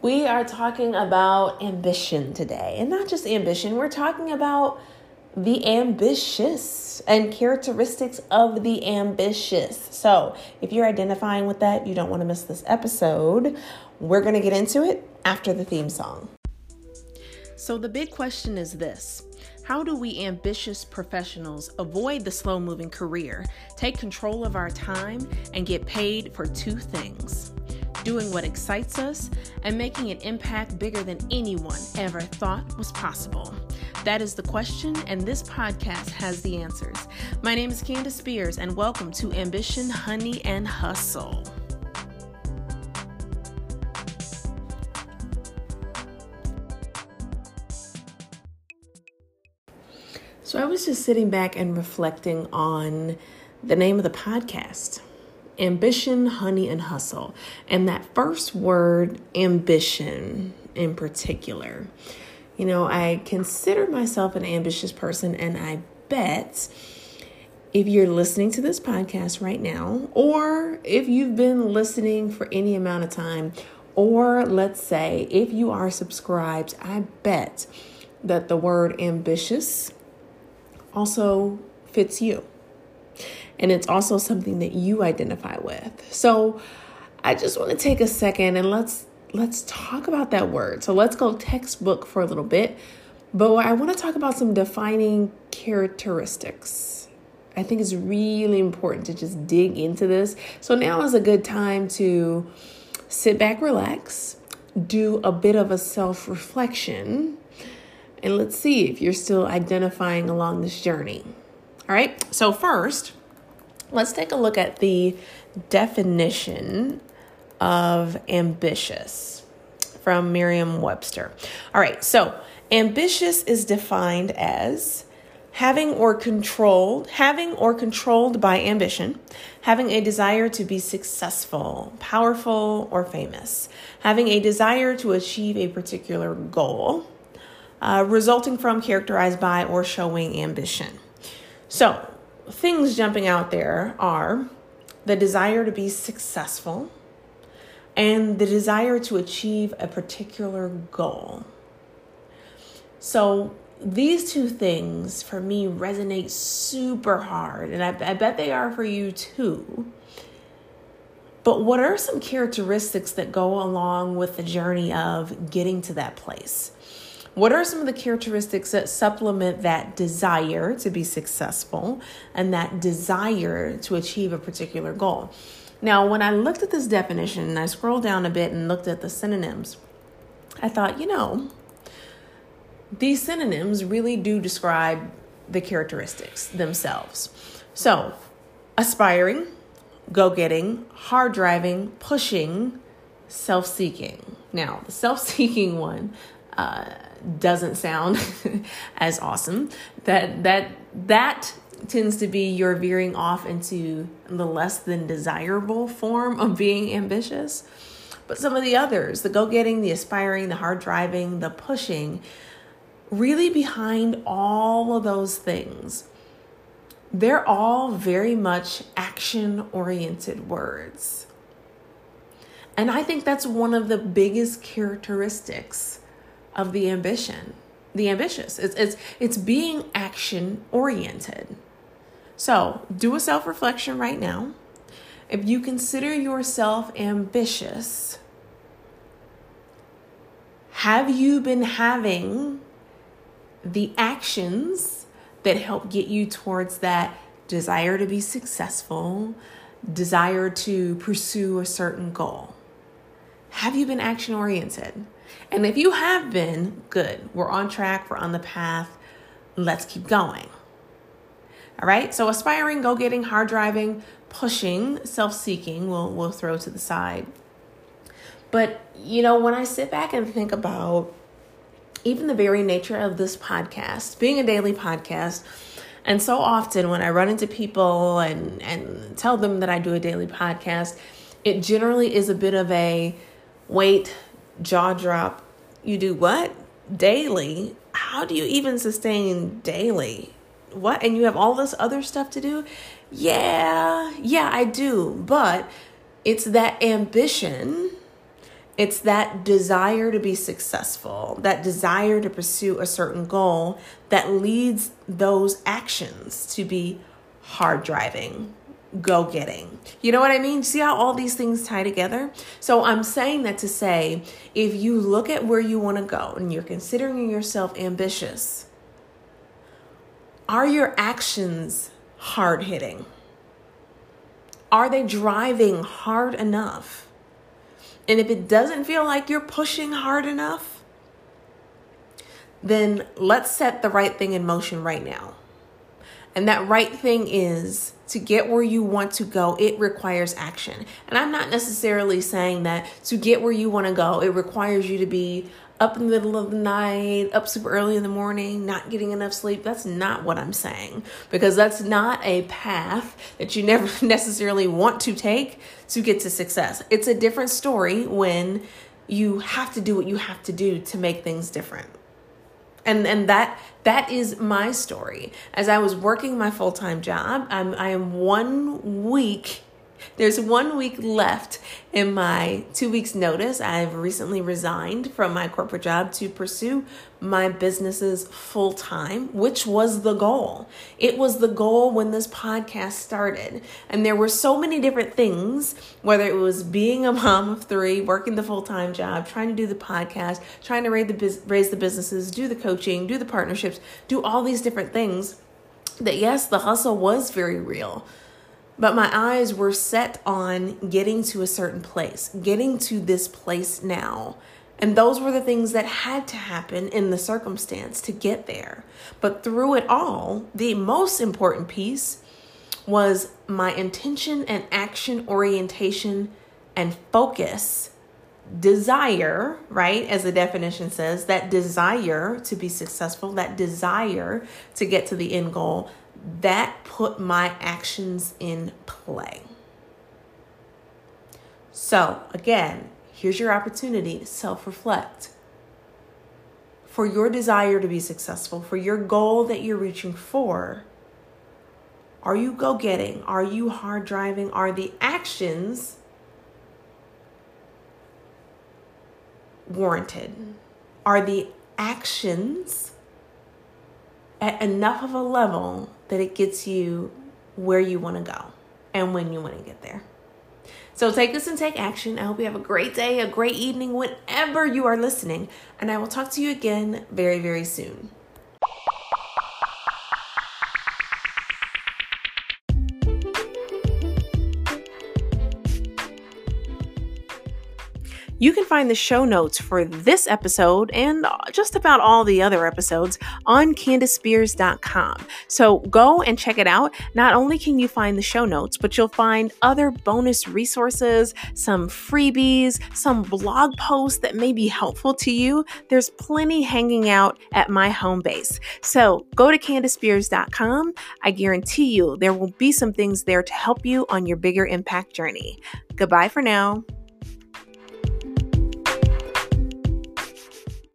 We are talking about ambition today, and not just ambition, we're talking about the ambitious and characteristics of the ambitious. So, if you're identifying with that, you don't want to miss this episode. We're going to get into it after the theme song. So, the big question is this How do we ambitious professionals avoid the slow moving career, take control of our time, and get paid for two things? Doing what excites us and making an impact bigger than anyone ever thought was possible. That is the question, and this podcast has the answers. My name is Candace Spears, and welcome to Ambition, Honey, and Hustle. So I was just sitting back and reflecting on the name of the podcast ambition, honey, and hustle. And that first word, ambition in particular. You know, I consider myself an ambitious person, and I bet if you're listening to this podcast right now, or if you've been listening for any amount of time, or let's say if you are subscribed, I bet that the word ambitious also fits you. And it's also something that you identify with. So I just want to take a second and let's let's talk about that word. So let's go textbook for a little bit. But I want to talk about some defining characteristics. I think it's really important to just dig into this. So now is a good time to sit back, relax, do a bit of a self reflection, and let's see if you're still identifying along this journey. All right, so first, let's take a look at the definition of ambitious from Merriam Webster. All right, so ambitious is defined as having or controlled, having or controlled by ambition, having a desire to be successful, powerful, or famous, having a desire to achieve a particular goal uh, resulting from, characterized by, or showing ambition. So, things jumping out there are the desire to be successful and the desire to achieve a particular goal. So, these two things for me resonate super hard, and I, I bet they are for you too. But what are some characteristics that go along with the journey of getting to that place? What are some of the characteristics that supplement that desire to be successful and that desire to achieve a particular goal? Now, when I looked at this definition and I scrolled down a bit and looked at the synonyms, I thought, you know, these synonyms really do describe the characteristics themselves. So, aspiring, go getting, hard driving, pushing, self seeking. Now, the self seeking one, uh, doesn't sound as awesome. That that that tends to be you're veering off into the less than desirable form of being ambitious. But some of the others, the go-getting, the aspiring, the hard driving, the pushing, really behind all of those things, they're all very much action oriented words. And I think that's one of the biggest characteristics of the ambition, the ambitious. It's it's it's being action oriented. So, do a self-reflection right now. If you consider yourself ambitious, have you been having the actions that help get you towards that desire to be successful, desire to pursue a certain goal? Have you been action oriented? And if you have been, good. We're on track, we're on the path. Let's keep going. All right. So aspiring, go getting, hard driving, pushing, self seeking, we'll, we'll throw to the side. But, you know, when I sit back and think about even the very nature of this podcast, being a daily podcast, and so often when I run into people and, and tell them that I do a daily podcast, it generally is a bit of a wait, jaw drop. You do what? Daily. How do you even sustain daily? What? And you have all this other stuff to do? Yeah, yeah, I do. But it's that ambition It's that desire to be successful, that desire to pursue a certain goal that leads those actions to be hard driving, go getting. You know what I mean? See how all these things tie together? So I'm saying that to say if you look at where you want to go and you're considering yourself ambitious, are your actions hard hitting? Are they driving hard enough? And if it doesn't feel like you're pushing hard enough, then let's set the right thing in motion right now. And that right thing is to get where you want to go, it requires action. And I'm not necessarily saying that to get where you want to go, it requires you to be up in the middle of the night, up super early in the morning, not getting enough sleep. That's not what I'm saying because that's not a path that you never necessarily want to take to get to success. It's a different story when you have to do what you have to do to make things different. And and that that is my story. As I was working my full-time job, I'm I am 1 week there's one week left in my two weeks notice. I've recently resigned from my corporate job to pursue my businesses full time, which was the goal. It was the goal when this podcast started. And there were so many different things, whether it was being a mom of three, working the full time job, trying to do the podcast, trying to raise the, raise the businesses, do the coaching, do the partnerships, do all these different things. That yes, the hustle was very real but my eyes were set on getting to a certain place, getting to this place now. And those were the things that had to happen in the circumstance to get there. But through it all, the most important piece was my intention and action orientation and focus, desire, right? As the definition says, that desire to be successful, that desire to get to the end goal, that put my actions in play. So, again, here's your opportunity self reflect. For your desire to be successful, for your goal that you're reaching for, are you go getting? Are you hard driving? Are the actions warranted? Are the actions at enough of a level that it gets you where you want to go and when you want to get there. So take this and take action. I hope you have a great day, a great evening, whenever you are listening. And I will talk to you again very, very soon. You can find the show notes for this episode and uh, just about all the other episodes on CandiceSpears.com. So go and check it out. Not only can you find the show notes, but you'll find other bonus resources, some freebies, some blog posts that may be helpful to you. There's plenty hanging out at my home base. So go to CandiceSpears.com. I guarantee you there will be some things there to help you on your bigger impact journey. Goodbye for now.